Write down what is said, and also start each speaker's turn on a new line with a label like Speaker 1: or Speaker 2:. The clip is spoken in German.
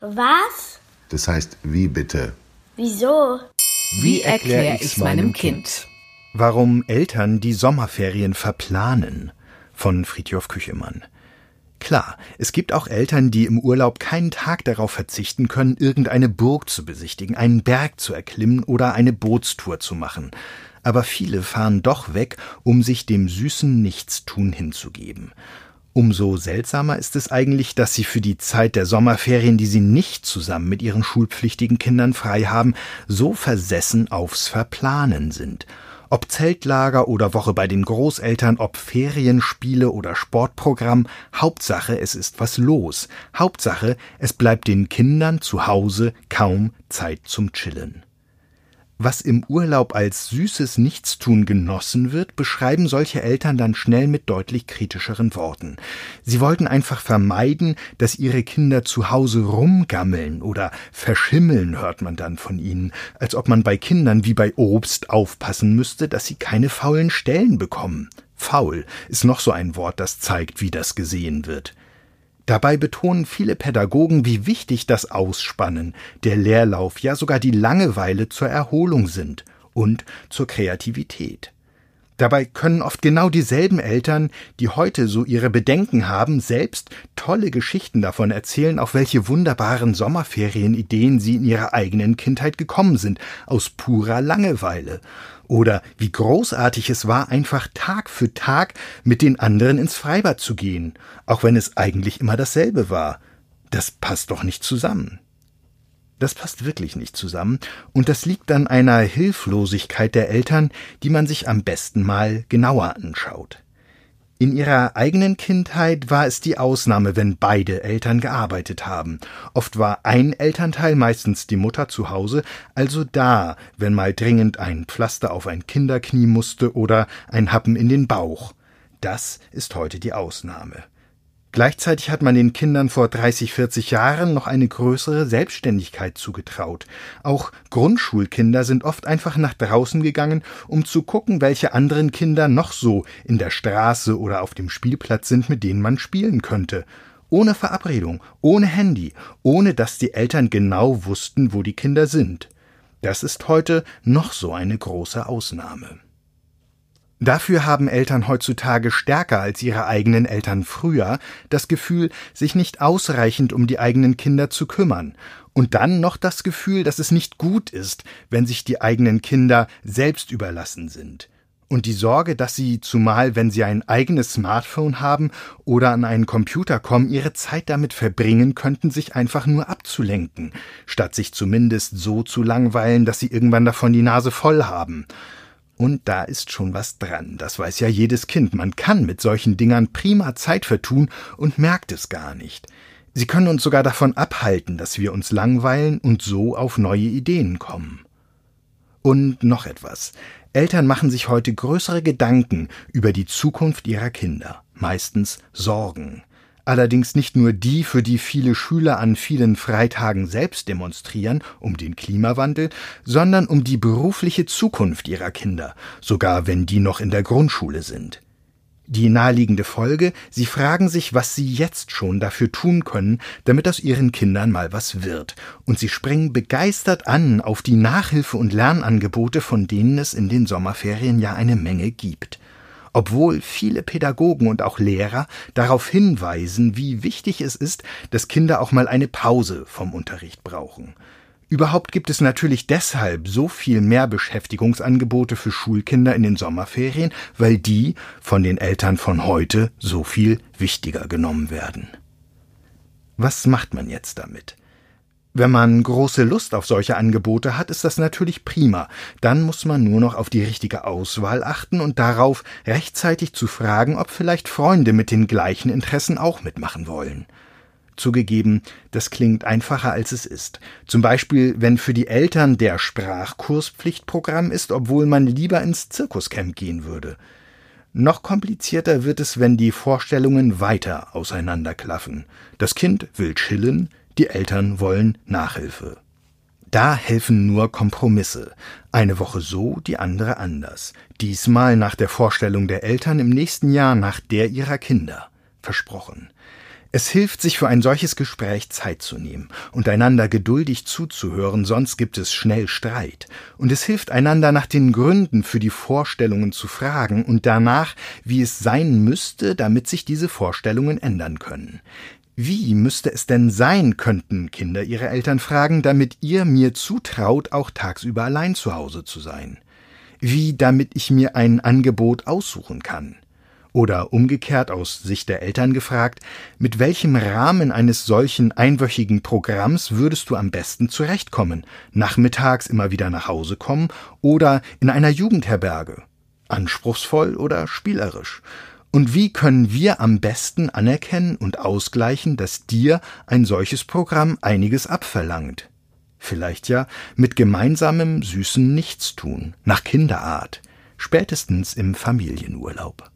Speaker 1: Was?
Speaker 2: Das heißt, wie bitte?
Speaker 1: Wieso?
Speaker 3: Wie erkläre ich's meinem Kind?
Speaker 4: Warum Eltern die Sommerferien verplanen von Friedhof Küchemann. Klar, es gibt auch Eltern, die im Urlaub keinen Tag darauf verzichten können, irgendeine Burg zu besichtigen, einen Berg zu erklimmen oder eine Bootstour zu machen. Aber viele fahren doch weg, um sich dem süßen Nichtstun hinzugeben. Umso seltsamer ist es eigentlich, dass sie für die Zeit der Sommerferien, die sie nicht zusammen mit ihren schulpflichtigen Kindern frei haben, so versessen aufs Verplanen sind ob Zeltlager oder Woche bei den Großeltern, ob Ferienspiele oder Sportprogramm, Hauptsache es ist was los. Hauptsache es bleibt den Kindern zu Hause kaum Zeit zum Chillen. Was im Urlaub als süßes Nichtstun genossen wird, beschreiben solche Eltern dann schnell mit deutlich kritischeren Worten. Sie wollten einfach vermeiden, dass ihre Kinder zu Hause rumgammeln oder verschimmeln, hört man dann von ihnen, als ob man bei Kindern wie bei Obst aufpassen müsste, dass sie keine faulen Stellen bekommen. Faul ist noch so ein Wort, das zeigt, wie das gesehen wird. Dabei betonen viele Pädagogen, wie wichtig das Ausspannen, der Leerlauf, ja sogar die Langeweile zur Erholung sind und zur Kreativität. Dabei können oft genau dieselben Eltern, die heute so ihre Bedenken haben, selbst tolle Geschichten davon erzählen, auf welche wunderbaren Sommerferienideen sie in ihrer eigenen Kindheit gekommen sind, aus purer Langeweile oder wie großartig es war, einfach Tag für Tag mit den anderen ins Freibad zu gehen, auch wenn es eigentlich immer dasselbe war. Das passt doch nicht zusammen. Das passt wirklich nicht zusammen, und das liegt an einer Hilflosigkeit der Eltern, die man sich am besten mal genauer anschaut. In ihrer eigenen Kindheit war es die Ausnahme, wenn beide Eltern gearbeitet haben. Oft war ein Elternteil, meistens die Mutter zu Hause, also da, wenn mal dringend ein Pflaster auf ein Kinderknie musste oder ein Happen in den Bauch. Das ist heute die Ausnahme. Gleichzeitig hat man den Kindern vor 30, 40 Jahren noch eine größere Selbstständigkeit zugetraut. Auch Grundschulkinder sind oft einfach nach draußen gegangen, um zu gucken, welche anderen Kinder noch so in der Straße oder auf dem Spielplatz sind, mit denen man spielen könnte. Ohne Verabredung, ohne Handy, ohne dass die Eltern genau wussten, wo die Kinder sind. Das ist heute noch so eine große Ausnahme. Dafür haben Eltern heutzutage stärker als ihre eigenen Eltern früher das Gefühl, sich nicht ausreichend um die eigenen Kinder zu kümmern. Und dann noch das Gefühl, dass es nicht gut ist, wenn sich die eigenen Kinder selbst überlassen sind. Und die Sorge, dass sie, zumal wenn sie ein eigenes Smartphone haben oder an einen Computer kommen, ihre Zeit damit verbringen könnten, sich einfach nur abzulenken, statt sich zumindest so zu langweilen, dass sie irgendwann davon die Nase voll haben. Und da ist schon was dran. Das weiß ja jedes Kind. Man kann mit solchen Dingern prima Zeit vertun und merkt es gar nicht. Sie können uns sogar davon abhalten, dass wir uns langweilen und so auf neue Ideen kommen. Und noch etwas. Eltern machen sich heute größere Gedanken über die Zukunft ihrer Kinder, meistens Sorgen allerdings nicht nur die, für die viele Schüler an vielen Freitagen selbst demonstrieren, um den Klimawandel, sondern um die berufliche Zukunft ihrer Kinder, sogar wenn die noch in der Grundschule sind. Die naheliegende Folge, sie fragen sich, was sie jetzt schon dafür tun können, damit aus ihren Kindern mal was wird, und sie springen begeistert an auf die Nachhilfe und Lernangebote, von denen es in den Sommerferien ja eine Menge gibt obwohl viele Pädagogen und auch Lehrer darauf hinweisen, wie wichtig es ist, dass Kinder auch mal eine Pause vom Unterricht brauchen. Überhaupt gibt es natürlich deshalb so viel mehr Beschäftigungsangebote für Schulkinder in den Sommerferien, weil die von den Eltern von heute so viel wichtiger genommen werden. Was macht man jetzt damit? Wenn man große Lust auf solche Angebote hat, ist das natürlich prima. Dann muss man nur noch auf die richtige Auswahl achten und darauf, rechtzeitig zu fragen, ob vielleicht Freunde mit den gleichen Interessen auch mitmachen wollen. Zugegeben, das klingt einfacher als es ist. Zum Beispiel, wenn für die Eltern der Sprachkurspflichtprogramm ist, obwohl man lieber ins Zirkuscamp gehen würde. Noch komplizierter wird es, wenn die Vorstellungen weiter auseinanderklaffen. Das Kind will chillen, die Eltern wollen Nachhilfe. Da helfen nur Kompromisse. Eine Woche so, die andere anders. Diesmal nach der Vorstellung der Eltern, im nächsten Jahr nach der ihrer Kinder. Versprochen. Es hilft, sich für ein solches Gespräch Zeit zu nehmen und einander geduldig zuzuhören, sonst gibt es schnell Streit. Und es hilft einander nach den Gründen für die Vorstellungen zu fragen und danach, wie es sein müsste, damit sich diese Vorstellungen ändern können. Wie müsste es denn sein, könnten Kinder ihre Eltern fragen, damit ihr mir zutraut, auch tagsüber allein zu Hause zu sein? Wie damit ich mir ein Angebot aussuchen kann? Oder umgekehrt aus Sicht der Eltern gefragt, mit welchem Rahmen eines solchen einwöchigen Programms würdest du am besten zurechtkommen? Nachmittags immer wieder nach Hause kommen oder in einer Jugendherberge? Anspruchsvoll oder spielerisch? Und wie können wir am besten anerkennen und ausgleichen, dass dir ein solches Programm einiges abverlangt? Vielleicht ja mit gemeinsamem süßen Nichtstun, nach Kinderart, spätestens im Familienurlaub.